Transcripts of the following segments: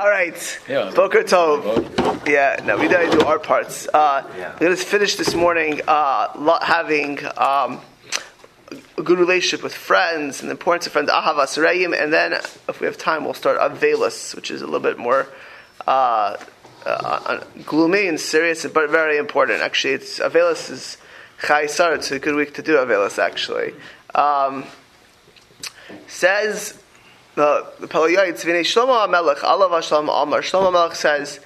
All right. Yeah. Boker Tov. Yeah, no, we didn't do our parts. Uh, Yeah. We're going to finish this morning uh, having um, a good relationship with friends and the importance of friends, Ahavas Reim, and then if we have time, we'll start Avelis, which is a little bit more uh, uh, gloomy and serious, but very important. Actually, it's Avelis is Chaisar. It's a good week to do Avelis, actually. Um, says the the Tzvini Shlomo HaMelech Alav Shlomo Amar Shlomo says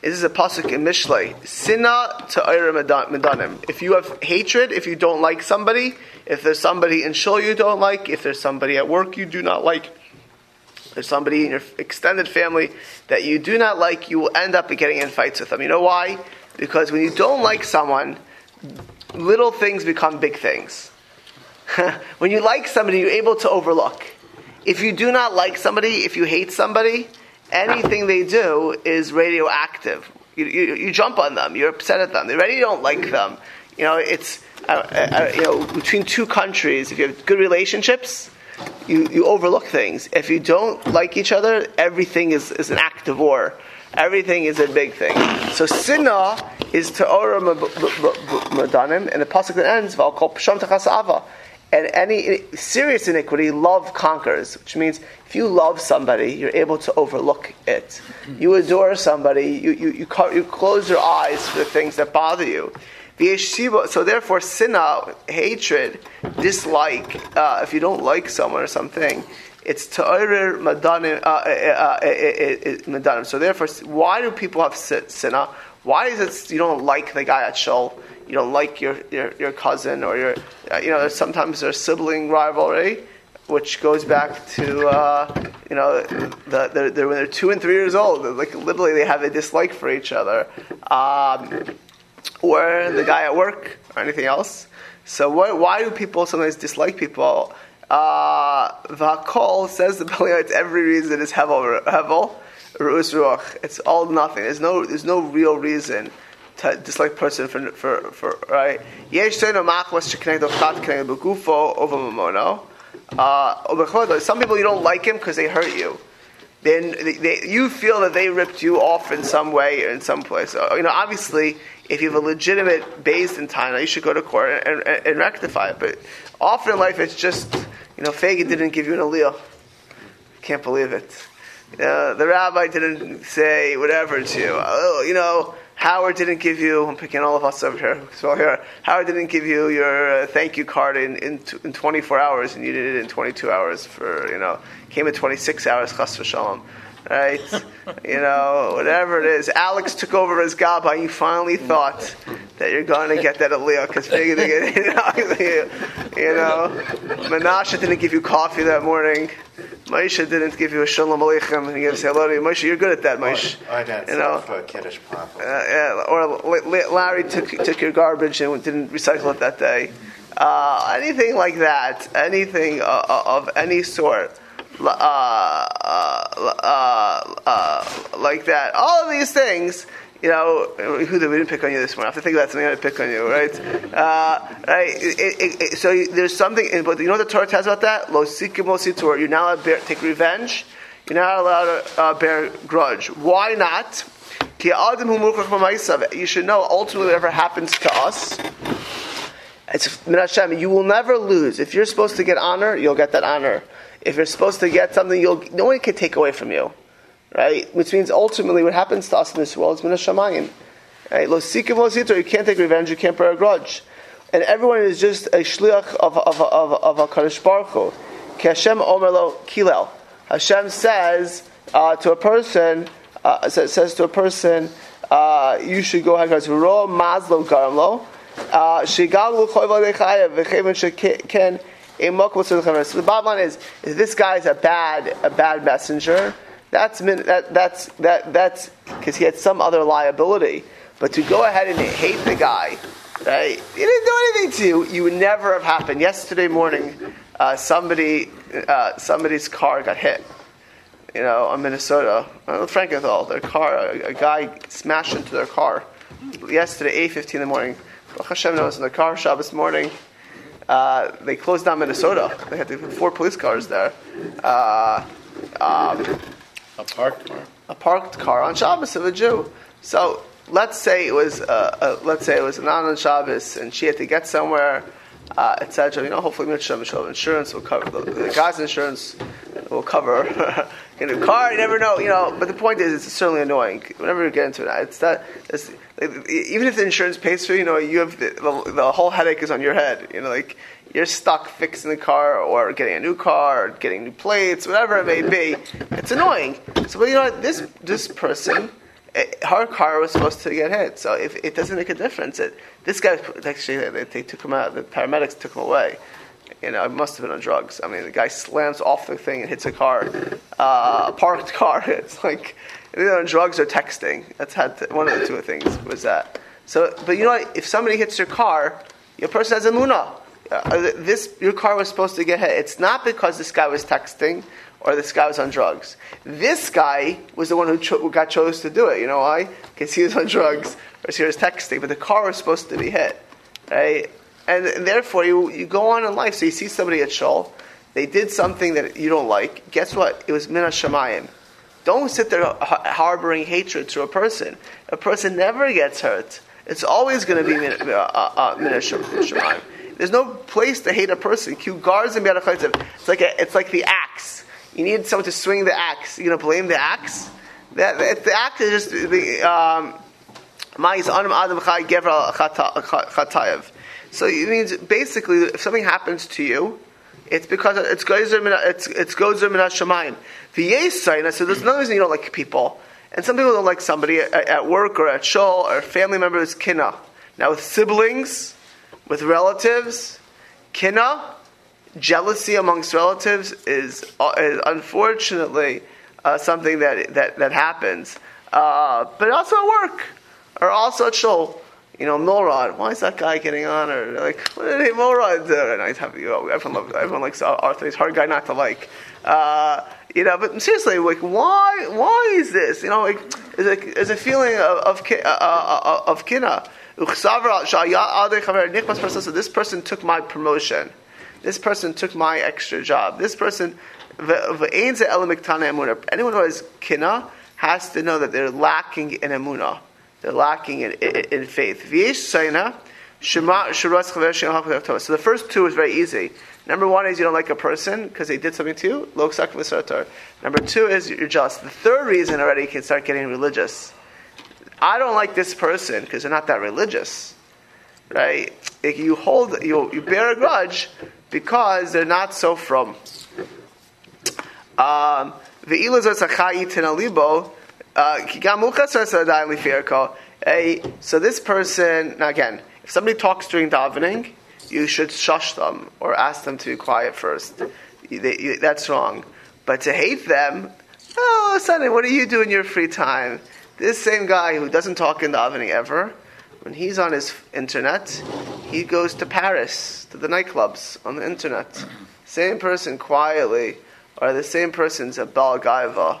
this is a pasuk in Mishlei? Sinna to Medanim. If you have hatred if you don't like somebody if there's somebody in shul you don't like if there's somebody at work you do not like there's somebody in your extended family that you do not like you will end up getting in fights with them. You know why? Because when you don't like someone little things become big things. When you like somebody, you're able to overlook. If you do not like somebody, if you hate somebody, anything they do is radioactive. You, you, you jump on them. You're upset at them. They already don't like them. You know, it's uh, uh, you know between two countries. If you have good relationships, you, you overlook things. If you don't like each other, everything is, is an act of war. Everything is a big thing. So sinna is to ta'ora madanim, and the pasuk that ends, "Val kol psham tachas ava." And any serious iniquity, love conquers, which means if you love somebody, you're able to overlook it. You adore somebody, you, you, you, you close your eyes for the things that bother you. So therefore, sinna, hatred, dislike, uh, if you don't like someone or something, it's ta'orir madanim, uh, uh, uh. So therefore, why do people have si- sinna? Why is it you don't like the guy at shul? You don't like your, your, your cousin or your, uh, you know, there's sometimes there's sibling rivalry, which goes back to, uh, you know, the, the, the, when they're two and three years old, like literally they have a dislike for each other. Um, or the guy at work or anything else. So why do people sometimes dislike people? Uh, Vakol says the it's every reason is Hevel, Hevel. It's all nothing. There's no, there's no real reason to dislike person for, for, for right? Yesh Toino Machwas Sheknei Dochat Knei Begufo Over Mamono. Uh, some people you don't like him because they hurt you then they, they, you feel that they ripped you off in some way or in some place. Uh, you know, obviously, if you have a legitimate base in China, you should go to court and, and, and rectify it. But often in life, it's just, you know, Fagin didn't give you an allele. Can't believe it. Uh, the rabbi didn't say whatever to you. Oh, you know, Howard didn't give you, I'm picking all of us over here, so here, Howard didn't give you your uh, thank you card in, in, in 24 hours and you did it in 22 hours for, you know, came in 26 hours, chas v'shalom. Right? you know, whatever it is. Alex took over as Gaba you finally thought that you're going to get that aliyah because you know, you know, Menashe didn't give you coffee that morning. Moshe didn't give you a shalom aleichem and he gives hello to you. Moshe, you're good at that, Moshe. I got You know, for a kiddush pop. uh, yeah, or Larry took took your garbage and didn't recycle it that day. Uh, anything like that, anything uh, uh, of any sort, uh, uh, uh, uh, like that. All of these things, you know, who did we didn't pick on you this morning? I have to think about something I pick on you, right? Uh, right. It, it, it, so there's something, in, but you know what the Torah tells about that? Lo sikim lo situr. You're not allowed to bear, take revenge. You're not allowed to uh, bear grudge. Why not? You should know ultimately whatever happens to us. It's Hashem. You will never lose. If you're supposed to get honor, you'll get that honor. If you're supposed to get something, you'll no one can take away from you, right? Which means ultimately, what happens to us in this world is min Hashemayim. Right? You can't take revenge. You can't bear a grudge. And everyone is just a shliach of of of of a Kadosh Baruch Hu. Hashem omer lo kilel. Hashem says uh, to a person, uh, says, to a person, uh, you should go ahead and ro mazlo garamlo. Shigal emok v'tzul So the bottom line is, this guy is a bad a bad messenger, that's that that's that that's because he had some other liability. But to go ahead and hate the guy, right? He didn't do anything to you. You would never have happened. Yesterday morning, uh, somebody uh, somebody's car got hit. You know, on Minnesota, uh, Frankenthal, their car, a, a guy smashed into their car yesterday, eight fifteen in the morning. Hashem knows in the car shop this morning. Uh, they closed down Minnesota. They had to put four police cars there. Uh, um, A parked car. a parked car on Shabbos of a Jew. So let's say it was uh, uh, let's say it was not on Shabbos and she had to get somewhere, uh, etc. You know, hopefully Mitzvah Mitzvah insurance will cover the, the guy's insurance will cover in a car. You never know, you know. But the point is, it's certainly annoying. Whenever you get into it, it's that it's, even if the insurance pays for you, you know, you have the, the, the whole headache is on your head. You know, like you're stuck fixing the car or getting a new car or getting new plates, whatever it may be. It's annoying. So, but you know, this this person, her car was supposed to get hit, so if it doesn't make a difference, it, this guy actually they, took him out. The paramedics took him away. You know, it must have been on drugs. I mean, the guy slams off the thing and hits a car, uh, a parked car. It's like either on drugs or texting. That's had to, one of the two things was that. So, but you know, what? if somebody hits your car, your person has a munah uh, this your car was supposed to get hit. It's not because this guy was texting or this guy was on drugs. This guy was the one who, cho- who got chose to do it. You know why? Because he was on drugs or he was texting. But the car was supposed to be hit, right? And, therefore, you you go on in life. So you see somebody at shul, they did something that you don't like. Guess what? It was mina shamayim. Don't sit there harboring hatred to a person. A person never gets hurt. It's always going to be mina, uh, uh, shamayim. There's no place to hate a person. Q guards and It's like a, it's like the axe. You need someone to swing the axe. You're gonna blame the axe. That, that the axe is just um, so it means basically if something happens to you, it's because it's gozer it's it's gozer min hashemayim. The yesayna. So there's another reason you don't like people, and some people don't like somebody at, at work or at shul or family member is kina. Now with siblings, with relatives, kina, jealousy amongst relatives is, uh, is unfortunately uh, something that, that, that happens. Uh, but also at work, or also at shul. You know, Milrod, why is that guy getting on? Or like, what did Milrod do? And I have, you know, everyone, loves, everyone likes Arthur. He's a hard guy not to like. Uh, you know, but seriously, like, why, why is this? You know, like, there's a, a feeling of, of, uh, uh, of kina. This person took my promotion. This person took my extra job. This person, anyone who has kina has to know that they're lacking in emunah. They're lacking in, in, in faith. So the first two is very easy. Number one is you don't like a person because they did something to you. Number two is you're jealous. The third reason already you can start getting religious. I don't like this person because they're not that religious, right? If you hold, you, you bear a grudge because they're not so from. Um, uh, so this person, now again, if somebody talks during davening, you should shush them or ask them to be quiet first. that's wrong. But to hate them, oh, Sunday, what do you do in your free time? This same guy who doesn't talk in the davening ever, when he's on his internet, he goes to Paris, to the nightclubs on the internet. Same person quietly, or the same person's a balgaiva,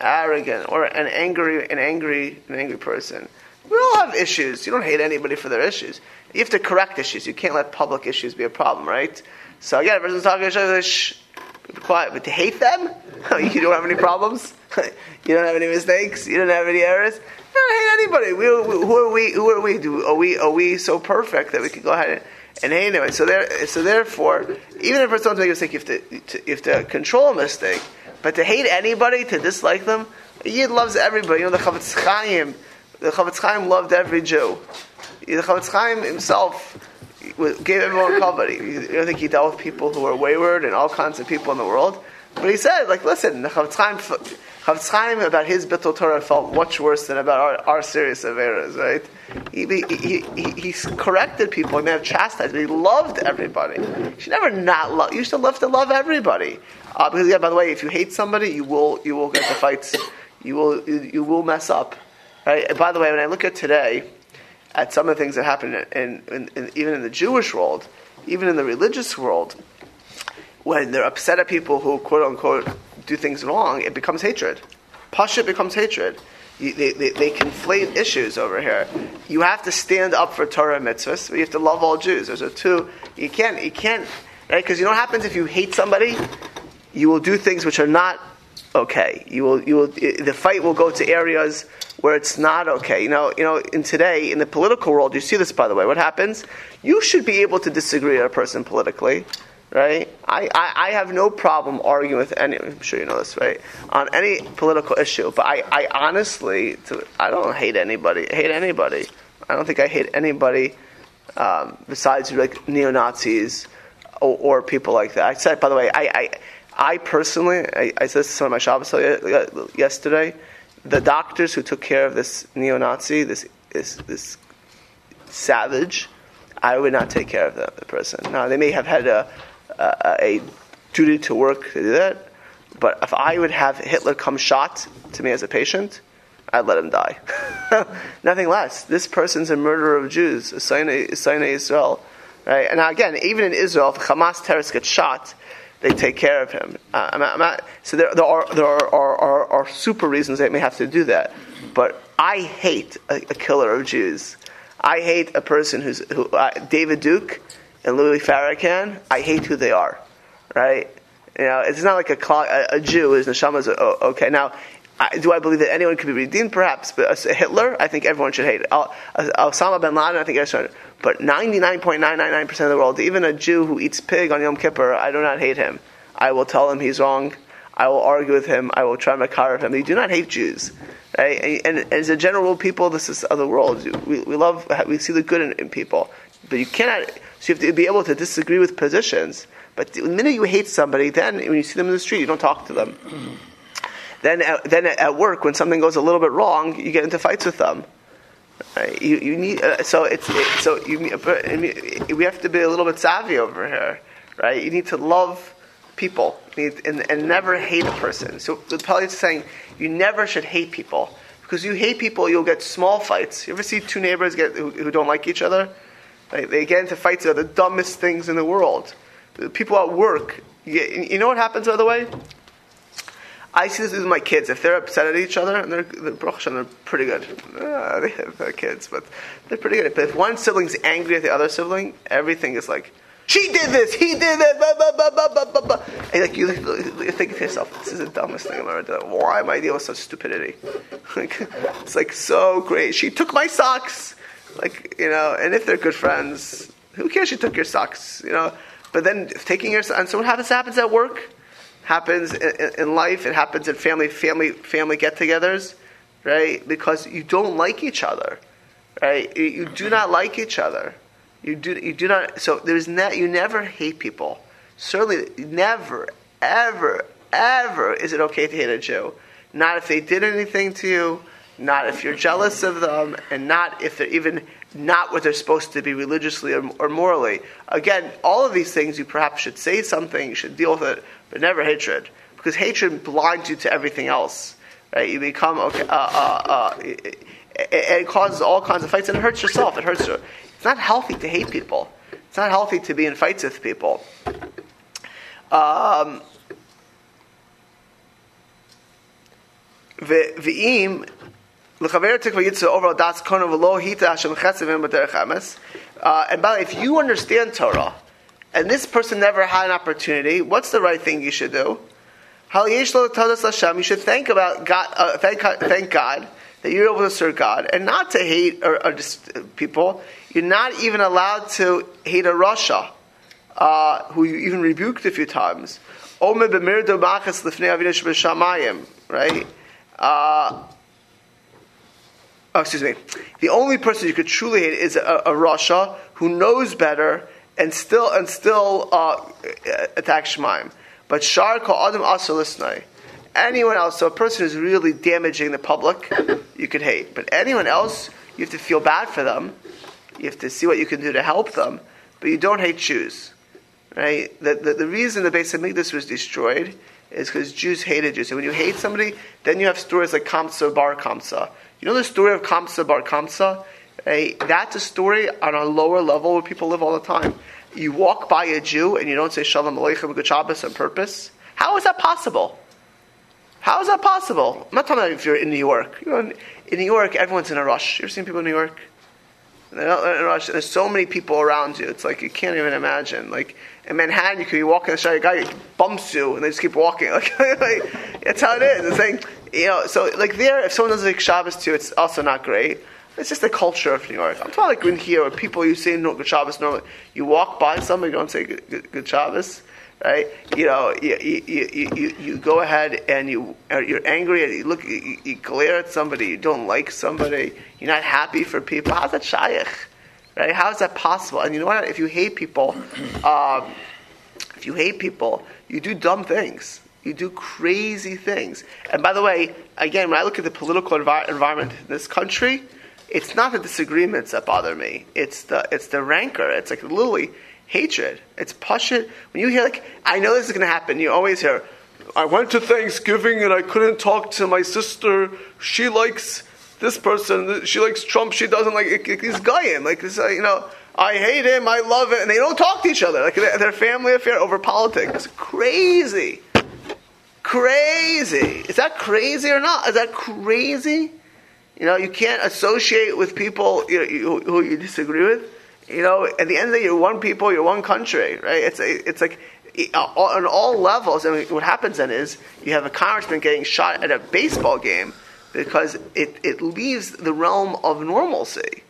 arrogant, or an angry, an angry, an angry person. We all have issues. You don't hate anybody for their issues. You have to correct issues. You can't let public issues be a problem, right? So again, a person's talking, to shh, be quiet. But to hate them, you don't have any problems. you don't have any mistakes. You don't have any errors. Don't hate anybody. We, who are we? Who are we? Do are we? Are we so perfect that we can go ahead and, and hate anyway? So there. So therefore, even if it's not to make a mistake, you have to, to, you have to control a mistake. But to hate anybody, to dislike them, Yid loves everybody. You know the Chofetz Chaim. The Chofetz Chaim loved every Jew. The Chofetz Chaim himself gave everyone cover. You don't think he dealt with people who were wayward and all kinds of people in the world. But he said, like, listen, the Chofetz Chaim, Chofetz Chaim about his Bittul Torah felt much worse than about our, our serious Averas, right? He, he, he, he, corrected people, he may have chastised, but he loved everybody. You should never not love, you should love to love everybody. Uh, because, yeah, by the way, if you hate somebody, you will, you will get the fights, you will, you, you will mess up. Right? And by the way, when I look at today, at some of the things that happen in, in, in, even in the Jewish world, even in the religious world, when they're upset at people who quote unquote do things wrong, it becomes hatred. Pasha becomes hatred. You, they, they, they, conflate issues over here. You have to stand up for Torah mitzvahs. You have to love all Jews. Those are two. You can't. You can't. Right? Because you know what happens if you hate somebody? You will do things which are not okay. You will, you will, the fight will go to areas where it's not okay. You know, you know, in today, in the political world, you see this, by the way. What happens? You should be able to disagree with a person politically, right? I, I, I have no problem arguing with any, I'm sure you know this, right? On any political issue, but I, I honestly, I don't hate anybody, hate anybody. I don't think I hate anybody um, besides like neo-Nazis or, or, people like that. I said, by the way, I, I I personally, I, I said this to some of my Shabbos yesterday, the doctors who took care of this neo-Nazi, this, this, this savage, I would not take care of the person. Now, they may have had a, a, a, duty to work to do that, but if I would have Hitler come shot to me as a patient, I'd let him die. Nothing less. This person's a murderer of Jews, a sign of Israel. Right? And now, again, even in Israel, if Hamas terrorists get shot, they take care of him. Uh, I'm not, I'm not, so there, there, are, there are, are, are, super reasons they may have to do that. But I hate a, a killer of Jews. I hate a person who's who, uh, David Duke and Louis Farrakhan. I hate who they are, right? You know, it's not like a, a, a Jew is neshama oh, okay. Now, I, do I believe that anyone could be redeemed? Perhaps, but Hitler, I think everyone should hate. Al, Osama bin Laden, I think everyone should. But 99.999% of the world, even a Jew who eats pig on Yom Kippur, I do not hate him. I will tell him he's wrong. I will argue with him. I will try to car of him. They do not hate Jews. Right? And, and, as a general rule, people, this is other world. We, we love, we see the good in, in people. But you cannot, so you have to be able to disagree with positions. But the minute you hate somebody, then when you see them in the street, you don't talk to them. Then, at, then at work, when something goes a little bit wrong, you get into fights with them. Right? You, you need uh, so it's it, so you we have to be a little bit savvy over here, right? You need to love people need, and, and never hate a person. So the Pali is saying you never should hate people because you hate people, you'll get small fights. You ever see two neighbors get who, who don't like each other? Right? They get into fights about the dumbest things in the world. The People at work, you, know what happens by the way? I see this with my kids. If they're upset at each other, and they're, they're, they're pretty good. Uh, they have kids, but they're pretty good. But if one sibling's angry at the other sibling, everything is like, she did this, he did that, blah, blah, blah, blah, blah, blah. And like, you, you think to yourself, this is the dumbest thing I've ever done. Why am I dealing with such stupidity? Like, it's like so great. She took my socks. Like, you know, and if they're good friends, who cares you took your socks, you know? But then taking your, and so what happens, happens at work? happens in, in life. It happens in family family family get-togethers, right? Because you don't like each other, right? You, do not like each other. You do you do not. So there's ne- you never hate people. Certainly, never, ever, ever is it okay to hate a Jew. Not if they did anything to you. Not if you're jealous of them, and not if they're even not what they're supposed to be religiously or, or, morally. Again, all of these things you perhaps should say something, you should deal with it, but never hatred, because hatred blinds you to everything else. Right? You become okay. Uh, uh, uh, it, it, causes all kinds of fights, and it hurts yourself. It hurts you. It's not healthy to hate people. It's not healthy to be in fights with people. Um, V'im uh, and by the way, if you understand Torah, and this person never had an opportunity, what's the right thing you should do? You should thank about God, uh, thank, thank God that you're able to serve God and not to hate or, or just people. You're not even allowed to hate a Rasha, uh, who you even rebuked a few times. Right? Uh, oh, excuse me. The only person you could truly hate is a, a Rasha who knows better and still and still uh, attack Shemaim. But Shar Adam listenai. Anyone else, so a person who's really damaging the public, you could hate. But anyone else, you have to feel bad for them. You have to see what you can do to help them. But you don't hate Jews. Right? The, the, the reason the Beis Hamikdash was destroyed is because Jews hated Jews. And when you hate somebody, then you have stories like Kamsa Bar Kamsa. You know the story of Kamsa Bar Kamsa? That's a story on a lower level where people live all the time. You walk by a Jew and you don't say Shalom Aleichem Good Shabbos on purpose. How is that possible? How is that possible? I'm not talking about if you're in New York. Know, in New York, everyone's in a rush. You ever seen people in New York? They're in a rush. There's so many people around you. It's like you can't even imagine. Like in Manhattan, you could be walking the street, a guy bumps you, and they just keep walking. Like, like that's how it is. It's like you know, so like there, if someone doesn't like Shabbos to you, it's also not great. It's just the culture of New York. I'm talking like in here, where people you say no good Shabbos normally. You walk by somebody, you don't say good, good, good Shabbos, right? You know, you, you, you, you, you go ahead and you you're angry and you look, you, you glare at somebody, you don't like somebody, you're not happy for people. How's that shaykh? Right? How is that possible? And you know what? If you hate people, um, if you hate people, you do dumb things. You do crazy things. And by the way, again, when I look at the political envi- environment in this country, it's not the disagreements that bother me. It's the it's the rancor. It's like literally hatred. It's pashit. When you hear like, I know this is going to happen. You always hear, I went to Thanksgiving and I couldn't talk to my sister. She likes this person. She likes Trump. She doesn't like, like guy. goyim. Like this, uh, you know. I hate him. I love it, and they don't talk to each other. Like their family affair over politics. Crazy, crazy. Is that crazy or not? Is that crazy? You know, you can't associate with people you know, who you disagree with. You know, at the end of the day, you're one people, you're one country, right? It's a, it's like on all levels. I And what happens then is you have a congressman getting shot at a baseball game because it, it leaves the realm of normalcy,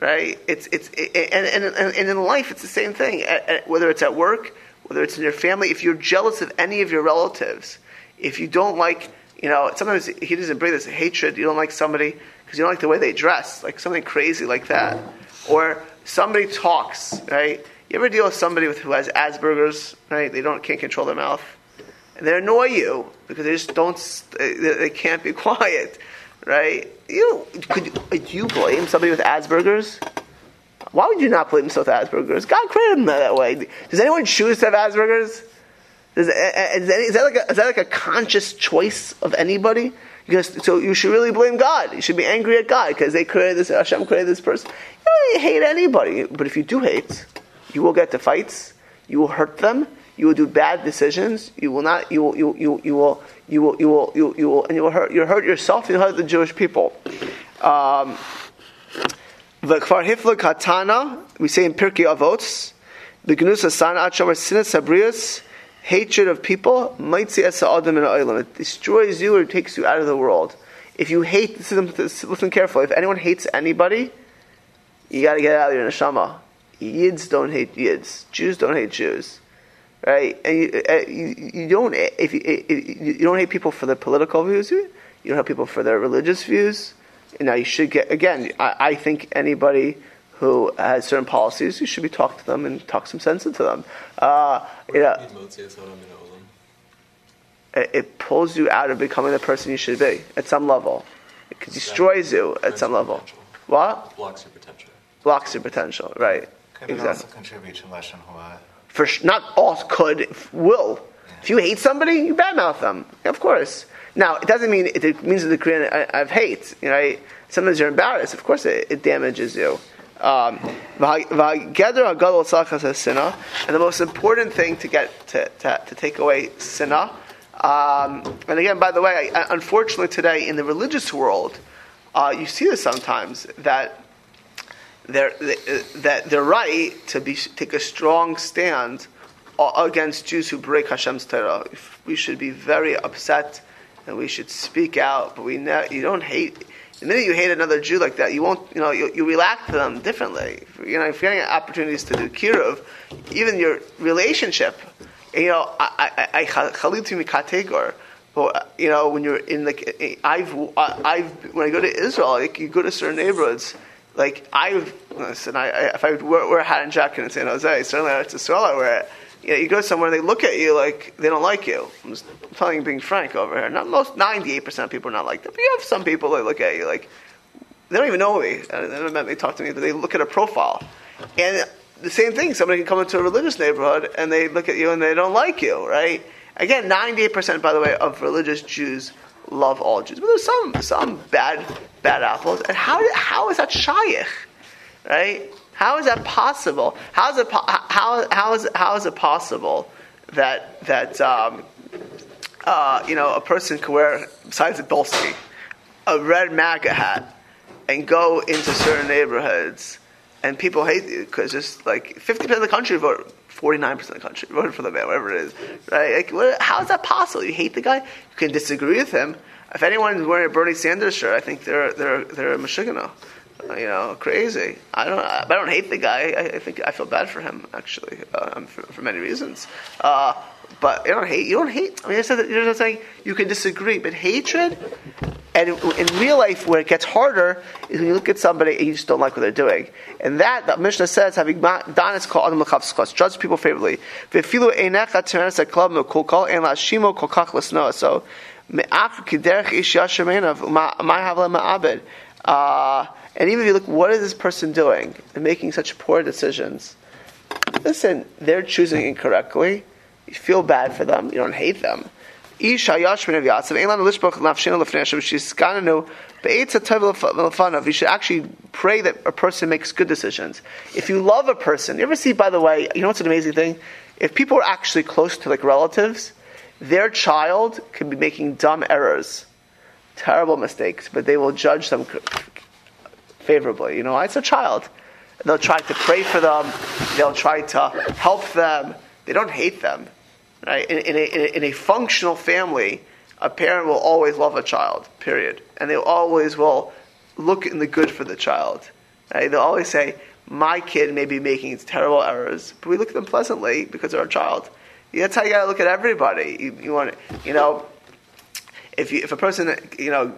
right? It's it's it, and, and and in life it's the same thing. Whether it's at work, whether it's in your family, if you're jealous of any of your relatives, if you don't like you know, sometimes he doesn't bring this hatred. You don't like somebody because you don't like the way they dress, like something crazy like that. Or somebody talks, right? You ever deal with somebody with, who has Asperger's, right? They don't can't control their mouth, and they annoy you because they just don't. They, can't be quiet, right? You could uh, do you blame somebody with Asperger's? Why would you not blame someone with Asperger's? God created them that way. Does anyone choose to have Asperger's? Is, is, that like a, is that like a conscious choice of anybody? Because, so you should really blame God. You should be angry at God because they created this. Hashem created this person. You don't hate anybody, but if you do hate, you will get to fights. You will hurt them. You will do bad decisions. You will not. You will. You, you, you will. You will. You will. You, you will. And you will hurt. You hurt yourself. You hurt the Jewish people. Um, the kfar hifla katana. We say in Pirkei Avot. The gnusa sana shomer sinas sabrius hatred of people, it destroys you or takes you out of the world. If you hate, listen carefully, if anyone hates anybody, you got to get out of your neshama. Yids don't hate Yids. Jews don't hate Jews. Right? And you, uh, you, you don't, if you, you don't hate people for their political views, you don't hate people for their religious views. Now you should get, again, I, I think anybody who has certain policies, you should be talking to them and talk some sense into them. Uh, you know, it, it, pulls you out of becoming the person you should be at some level. It destroys you at some level. What? Blocks your potential. Blocks your potential, right. Could exactly. also contribute to Lashon Hora? For not all could, will. Yeah. If you hate somebody, you badmouth them. Of course. Now, it doesn't mean it, it means the Korean of hate. You know, sometimes you're embarrassed. Of course, it, it damages you. Um, and the most important thing to get to, to, to take away sinah. Um, and again, by the way, unfortunately today in the religious world, uh, you see this sometimes that they're, that they're right to be, take a strong stand against Jews who break Hashem's Torah. We should be very upset and we should speak out, but we ne- you don't hate the minute you hate another Jew like that, you won't, you know, you, you react to them differently. You know, if you're getting opportunities to do kiruv, even your relationship, you know, I, I, I, kategor. But uh, you know, when you're in like, I've, uh, I've, when I go to Israel, like you go to certain neighborhoods, like I've, listen, I, I if I wear, a hat and jacket in San Jose, certainly it's Israel I wear it you, know, you go somewhere, and they look at you like they don't like you. I'm just telling you, being frank over here. Not most, 98% of people are not like that. But you have some people that look at you like, they don't even know me. They never met me, talk to me, but they look at a profile. And the same thing, somebody can come into a religious neighborhood and they look at you and they don't like you, right? Again, 98%, by the way, of religious Jews love all Jews. But there's some, some bad, bad apples. And how, how is that shaykh? Right? How is that possible? How is it, how, how, is, how is it possible that, that um, uh, you know, a person can wear, besides a Dolsky, a red MAGA hat and go into certain neighborhoods and people hate you because just like 50% of the country vote 49% of the country voted for the man, whatever it is. Right? Like, what, how is that possible? You hate the guy? You can disagree with him. If anyone is wearing a Bernie Sanders shirt, I think they're, they're, they're a meshugana. You know, crazy. I don't. I don't hate the guy. I, I think I feel bad for him actually, uh, for, for, many reasons. Uh, but you don't hate. You don't hate. I mean, I said that, you're saying you can disagree, but hatred, and in, real life, where it gets harder is when you look at somebody and you just don't like what they're doing, and that the Mishnah says having done is called adam l'chavskos, judge people favorably. V'filu einecha terenes haklav mekukal and lashimo kokach l'snoa. So me'ach kiderech ish yashemenav havle ma'abed. Uh, and even if you look, what is this person doing? They're making such poor decisions. Listen, they're choosing incorrectly. You feel bad for them. You don't hate them. You should actually pray that a person makes good decisions. If you love a person, you ever see, by the way, you know what's an amazing thing? If people are actually close to like relatives, their child could be making dumb errors, terrible mistakes, but they will judge them favorably. You know, it's a child. They'll try to pray for them. They'll try to help them. They don't hate them. Right? In, in, a, in a functional family, a parent will always love a child, period. And they always will look in the good for the child. Right? They'll always say, my kid may be making terrible errors, but we look at them pleasantly because they're a child. That's how you got to look at everybody. You, you want, you know, if you, if a person, you know,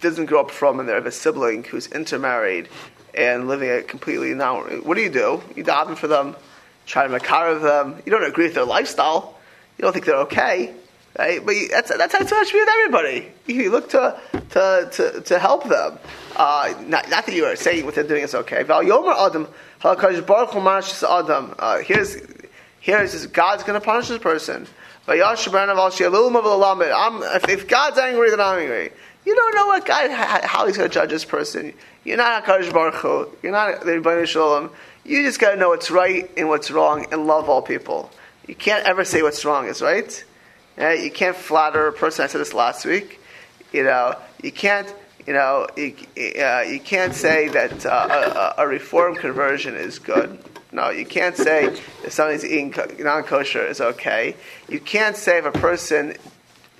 doesn't grow up from and they have a sibling who's intermarried and living a completely now. What do you do? You daven for them, try to of them. You don't agree with their lifestyle. You don't think they're okay, right? But you, that's that's how it's supposed to be with everybody. You look to to to, to help them. Uh, not, not, that you are saying what they're doing is okay. Val Yomer Adam, uh, here's here's God's going to punish this person. If, if God's angry, then I'm angry. You don't know what God, how He's going to judge this person. You're not Hakadosh Baruch Hu. You're not the Rebbeinu Shalom. You just got to know what's right and what's wrong, and love all people. You can't ever say what's wrong is right. You can't flatter a person. I said this last week. You know, you can't. You know, you, uh, you can't say that uh, a, a reform conversion is good. No, you can't say if somebody's eating non-kosher is okay. You can't say if a person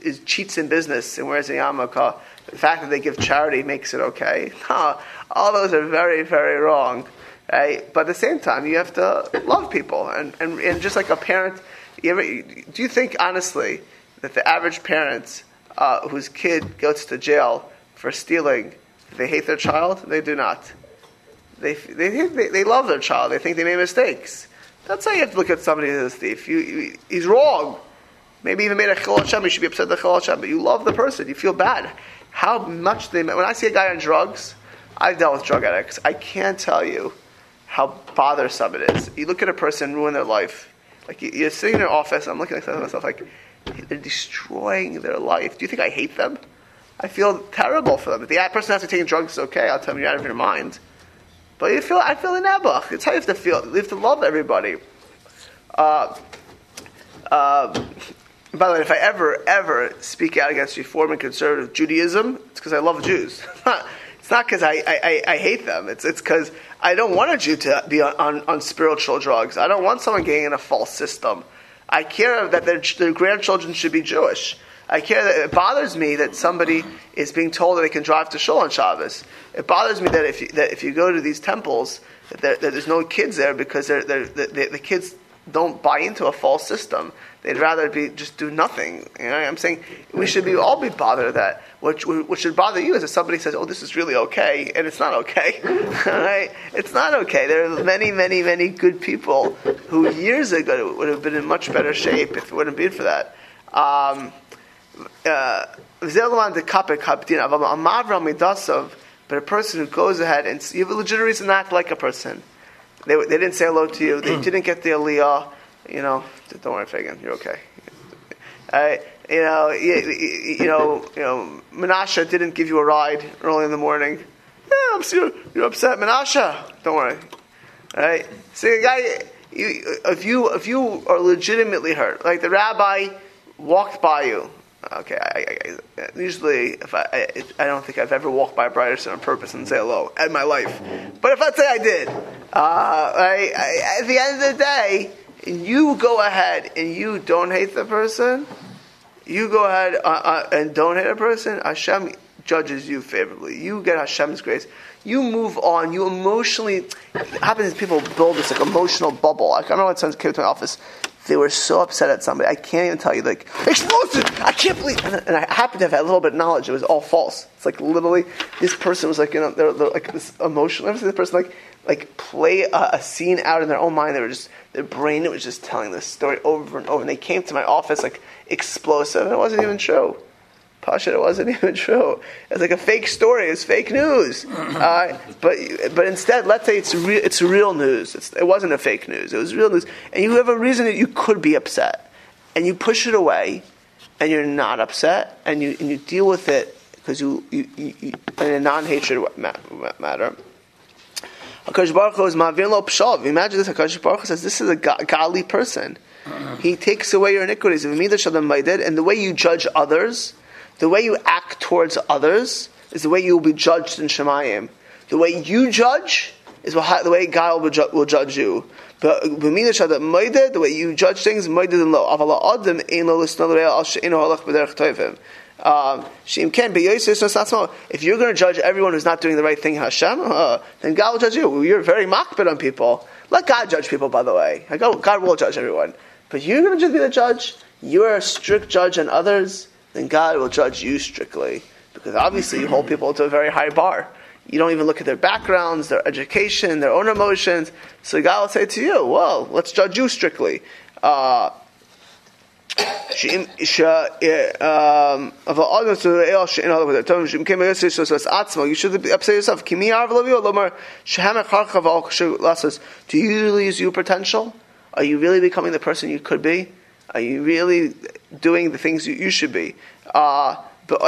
is cheats in business and wears a yarmulke the fact that they give charity makes it okay. No, all those are very, very wrong. Right? But at the same time, you have to love people. And, and, and just like a parent, you ever, do you think, honestly, that the average parent uh, whose kid goes to jail for stealing, they hate their child? They do not. They, they, they, they love their child. They think they made mistakes. That's how you have to look at somebody as a thief. You, you, he's wrong. Maybe even made a chilul Hashem. You should be upset at the chilul Hashem. But you love the person. You feel bad how much they. When I see a guy on drugs, I've dealt with drug addicts. I can't tell you how bothersome it is. You look at a person ruin their life. Like you're sitting in an office, I'm looking at myself like they're destroying their life. Do you think I hate them? I feel terrible for them. If the person has to take drugs, okay. I'll tell them you're out of your mind. But you feel, I feel in nebuch. It's how you have to feel. You have to love everybody. Uh, uh, by the way, if I ever, ever speak out against Reform and conservative Judaism, it's because I love Jews. it's not because I, I, I, hate them. It's because I don't want a Jew to be on, on, on, spiritual drugs. I don't want someone getting in a false system. I care that their, their grandchildren should be Jewish. I care that it bothers me that somebody is being told that they can drive to shul on Shabbos. It bothers me that if you, that if you go to these temples, that, there, that there's no kids there because they're, they're, the, the kids don't buy into a false system. They'd rather be just do nothing. You know, I'm saying we should be all be bothered that. What, what should bother you is if somebody says, "Oh, this is really okay," and it's not okay. right? It's not okay. There are many, many, many good people who years ago would have been in much better shape if it wouldn't been for that. Um, uh, but a person who goes ahead and you have a legitimate reason not to like a person. They, they didn't say hello to you. They didn't get the aliyah you know, don't worry, Fagan, you're okay. Uh, you know, you, you, know, you know, Menashe didn't give you a ride early in the morning. Yeah, I'm sure you're upset, Menashe. Don't worry. All right. See, guy, you, if you if you are legitimately hurt, like the rabbi walked by you. Okay, I, I, usually if I, I, I don't think I've ever walked by Brierson on purpose and say hello in my life. But if let's say I did, uh, at the end of the day, you go ahead and you don't hate the person, you go ahead uh, uh, and don't hate a person, Hashem judges you favorably. You get Hashem's grace. You move on. You emotionally. It happens people build this like emotional bubble. Like, I remember when someone came to my office. They were so upset at somebody. I can't even tell you. Like explosive. I can't believe. And, and I happen to have had a little bit of knowledge. It was all false. It's like literally this person was like you know they're, they're like this emotional. Ever see the person like like play a, a, scene out in their own mind? They were just their brain it was just telling this story over and over. And they came to my office like explosive, and it wasn't even true. Pasha, it wasn't even true. It's like a fake story. It's fake news. Uh, but but instead, let's say it's real. It's real news. It's, it wasn't a fake news. It was real news, and you have a reason that you could be upset, and you push it away, and you're not upset, and you and you deal with it because you, you, you, you, in a non-hatred matter. Hakadosh Baruch Hu is ma'avin lo pshav. Imagine this. Hakadosh Baruch Hu says this is a godly person. He takes away your iniquities. And the way you judge others the way you act towards others is the way you will be judged in Shemayim. The way you judge is the way God will, will judge you. But the way you judge things, um, you if you're going to judge everyone who's not doing the right thing, Hashem, uh, then God will judge you. You're very makbid on people. Let God judge people, by the way. God will judge everyone. But you're going to be the judge. You're a strict judge on others then God will judge you strictly. Because obviously you hold people to a very high bar. You don't even look at their backgrounds, their education, their own emotions. So God will say to you, well, let's judge you strictly. Uh, you should be upset yourself. Do you really use your potential? Are you really becoming the person you could be? Are you really doing the things you, you should be? Uh, you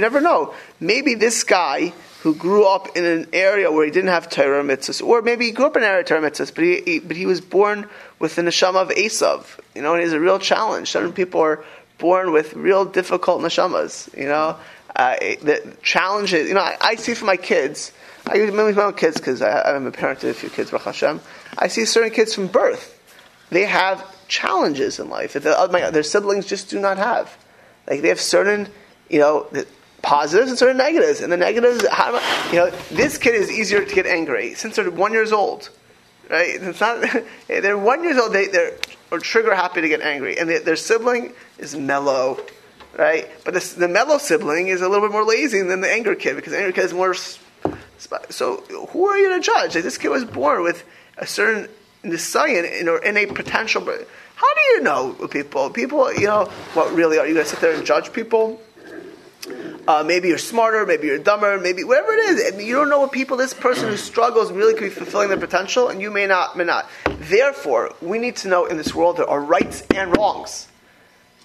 never know. Maybe this guy who grew up in an area where he didn't have Torah mitzvahs, or maybe he grew up in an area of Torah mitzvahs, but he, he, but he was born with the neshama of Esav. You know, and it's a real challenge. Certain people are born with real difficult neshamas. You know, uh, the challenges. You know, I, I see for my kids. I use my own kids because I'm a parent to a few kids. Baruch Hashem. I see certain kids from birth they have challenges in life that the, oh their siblings just do not have. Like they have certain, you know, positives and certain negatives. And the negatives, you know, this kid is easier to get angry since they're one years old, right? It's not. They're one years old. They, they're or trigger happy to get angry, and they, their sibling is mellow, right? But the, the mellow sibling is a little bit more lazy than the angry kid because the angry kid is more. So who are you to judge? Like, this kid was born with a certain science in, in a potential. How do you know people? People, you know, what really are you going to sit there and judge people? Uh, maybe you're smarter, maybe you're dumber, maybe whatever it is. I mean, you don't know what people. This person who struggles really could be fulfilling their potential, and you may not, may not. Therefore, we need to know in this world there are rights and wrongs,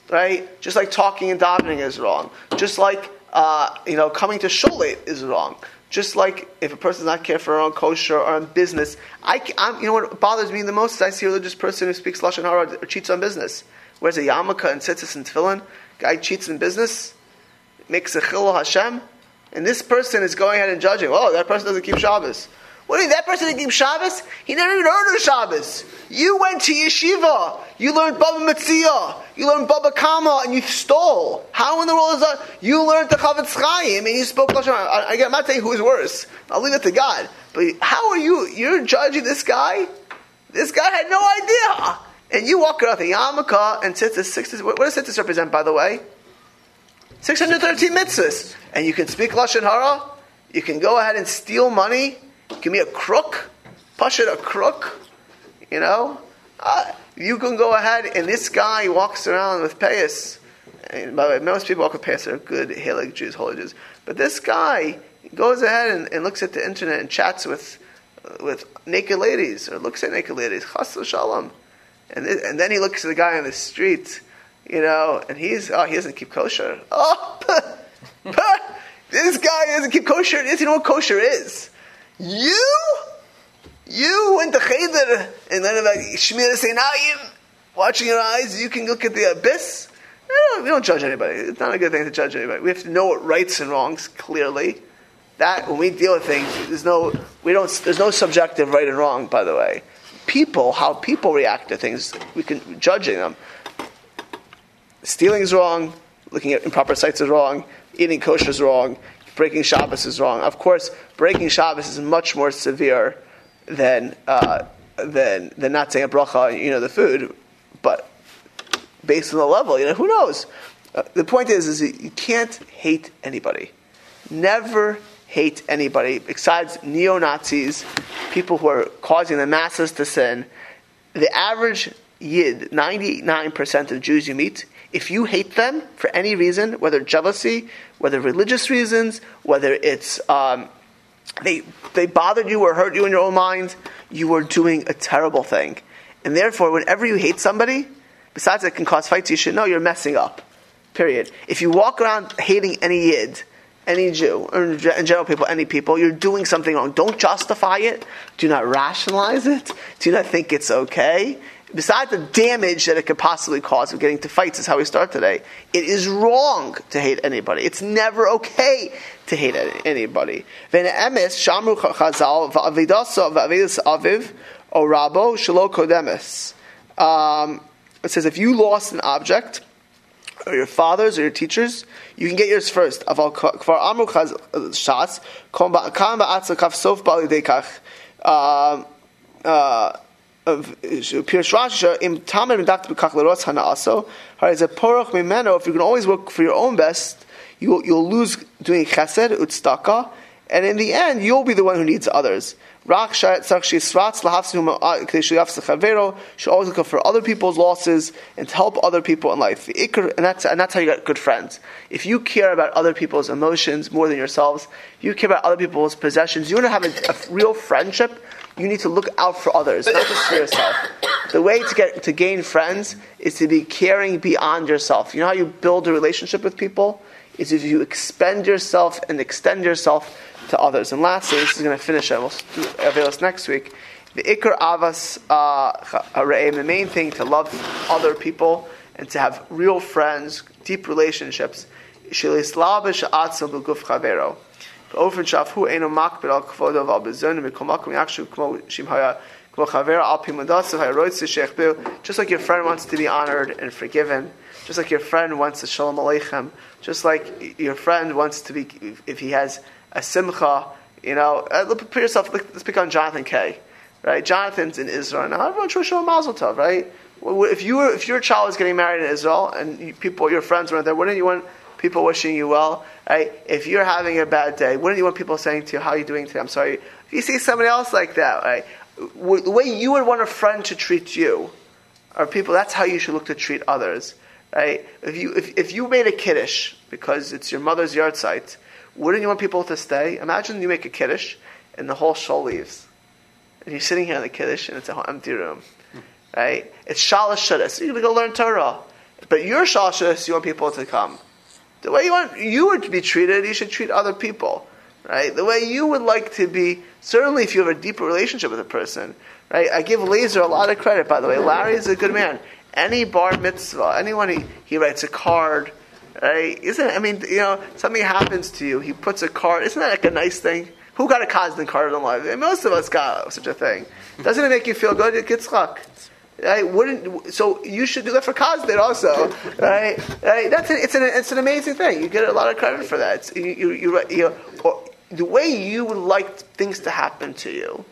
right? Just like talking and davening is wrong. Just like uh, you know, coming to shul is wrong. Just like if a person's not careful around kosher or on business, I, I'm, you know what bothers me the most is I see a religious person who speaks lashon hara or cheats on business. Wears a yarmulke and tzitzis and tefillin. Guy cheats in business, makes a chil Hashem, and this person is going ahead and judging. Oh, that person doesn't keep Shabbos. What do you mean? That person didn't keep Shabbos? He never even heard of Shabbos. You went to yeshiva. You learned Baba Metzia. You learned Baba Kama and you stole. How in the world is that? You learned the Chofetz Chaim and you spoke Lashon. I, I'm not saying who is worse. I'll leave it to God. But how are you? You're judging this guy? This guy had no idea. And you walk around the yarmulke and tzitzis. Six, what does tzitzis represent, by the way? 613 mitzvahs. And you can speak Lashon Hara. You can go ahead and steal money. Give me a crook. Push it a crook. You know? Uh, you can go ahead, and this guy walks around with payas. And by the way, most people walk with payas are good Helig Jews, holy Jews. But this guy goes ahead and, and, looks at the internet and chats with with naked ladies, or looks at naked ladies. Chas shalom. And, th- and then he looks at the guy on the street, you know, and he's, oh, he doesn't keep kosher. Oh, this guy doesn't keep kosher. He doesn't know what kosher is. You? You went to Cheder and then about Shmir Seinayim, watching your eyes, you can look at the abyss. No, we don't judge anybody. It's not a good thing to judge anybody. We have to know what rights and wrongs clearly. That when we deal with things, there's no we don't there's no subjective right and wrong. By the way, people, how people react to things, we can judging them. Stealing is wrong. Looking at improper sites is wrong. Eating kosher is wrong. Breaking Shabbos is wrong. Of course, breaking Shabbos is much more severe than uh, than than not saying a bracha. You know the food, but based on the level, you know who knows. Uh, the point is, is you can't hate anybody. Never hate anybody besides neo Nazis, people who are causing the masses to sin. The average yid, 99% of Jews you meet, if you hate them for any reason, whether jealousy, whether religious reasons, whether it's um, they, they bothered you or hurt you in your own mind, you are doing a terrible thing. And therefore, whenever you hate somebody, besides it can cause fights, you should know you're messing up. Period. If you walk around hating any yid, any Jew, or in general people, any people, you're doing something wrong. Don't justify it. Do not rationalize it. Do not think it's okay besides the damage that it could possibly cause of getting to fights, is how we start today. It is wrong to hate anybody. It's never okay to hate anybody. kodemes. Um, it says if you lost an object, or your fathers or your teachers, you can get yours first. Um, uh, of Pirush Rashi im Tamid Medakta B'Kach L'Rotz Hana also. It's a Porach Mimeno. If you can always work for your own best, you'll, you'll lose doing Chesed Utzedakah, and in the end, you'll be the one who needs others. Rak uh, Chavero should always look for other people's losses and to help other people in life. And that's, and that's how you get good friends. If you care about other people's emotions more than yourselves, you care about other people's possessions, you want to have a, a real friendship you need to look out for others, not just for yourself. The way to get to gain friends is to be caring beyond yourself. You know how you build a relationship with people? Is if you expend yourself and extend yourself to others. And lastly, this is going to finish it. We'll do Avelos next week. The ikar ahavas uh, the main thing to love other people and to have real friends, deep relationships. באופן שאף הוא אינו מקפיד על כבודו ועל בזונו מכל מקום יחשוב כמו שאם היה כמו חבר על פי מדסו היה רוצה שיכפר just like your friend wants to be honored and forgiven just like your friend wants to shalom aleichem just like your friend wants to be if he has a simcha you know uh, put yourself let's pick on Jonathan K right Jonathan's in Israel now everyone should show mazel tov right if you were, if your child was getting married in Israel and people your friends were there wouldn't you want people wishing you well. Right? If you're having a bad day, wouldn't you want people saying to you, "How are you doing today?" I'm sorry. If you see somebody else like that, right? The way you would want a friend to treat you, or people, that's how you should look to treat others. Right? If you if, if you made a kiddush because it's your mother's yahrzeit, wouldn't you want people to stay? Imagine you make a kiddush and the whole shul leaves, and you're sitting here in the kiddush and it's an empty room. Right? It's shalosh shaddas. You're going to go learn Torah. But your shalosh you want people to come. The way you want you would be treated, you should treat other people. Right? The way you would like to be, certainly if you have a deeper relationship with a person. Right? I give Laser a lot of credit, by the way. Larry is a good man. Any bar mitzvah, anyone he, he writes a card, right? Isn't I mean, you know, something happens to you, he puts a card, isn't that like a nice thing? Who got a Kazdan card in life? Most of us got such a thing. Doesn't it make you feel good? It gets luck. Right? Wouldn't so you should do that for Kazdin also, right? right? That's an, it's an it's an amazing thing. You get a lot of credit for that. You, you, you, you know, the way you would like things to happen to you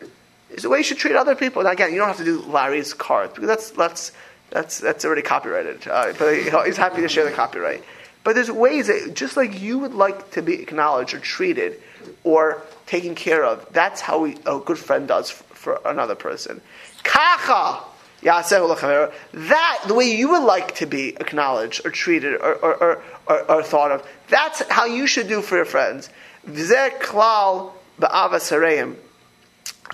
is the way you should treat other people. Now, again, you don't have to do Larry's card because that's that's that's that's already copyrighted. Uh, but he's happy to share the copyright. But there's ways that just like you would like to be acknowledged or treated or taken care of, that's how we, a good friend does for, for another person. Kacha that, the way you would like to be acknowledged or treated or, or, or, or, thought of, that's how you should do for your friends.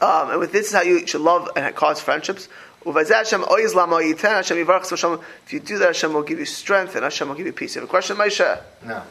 Um, and with this is how you should love and cause friendships. If you do that, Hashem will give you strength and Hashem will give you peace. You have a question, Maisha? No.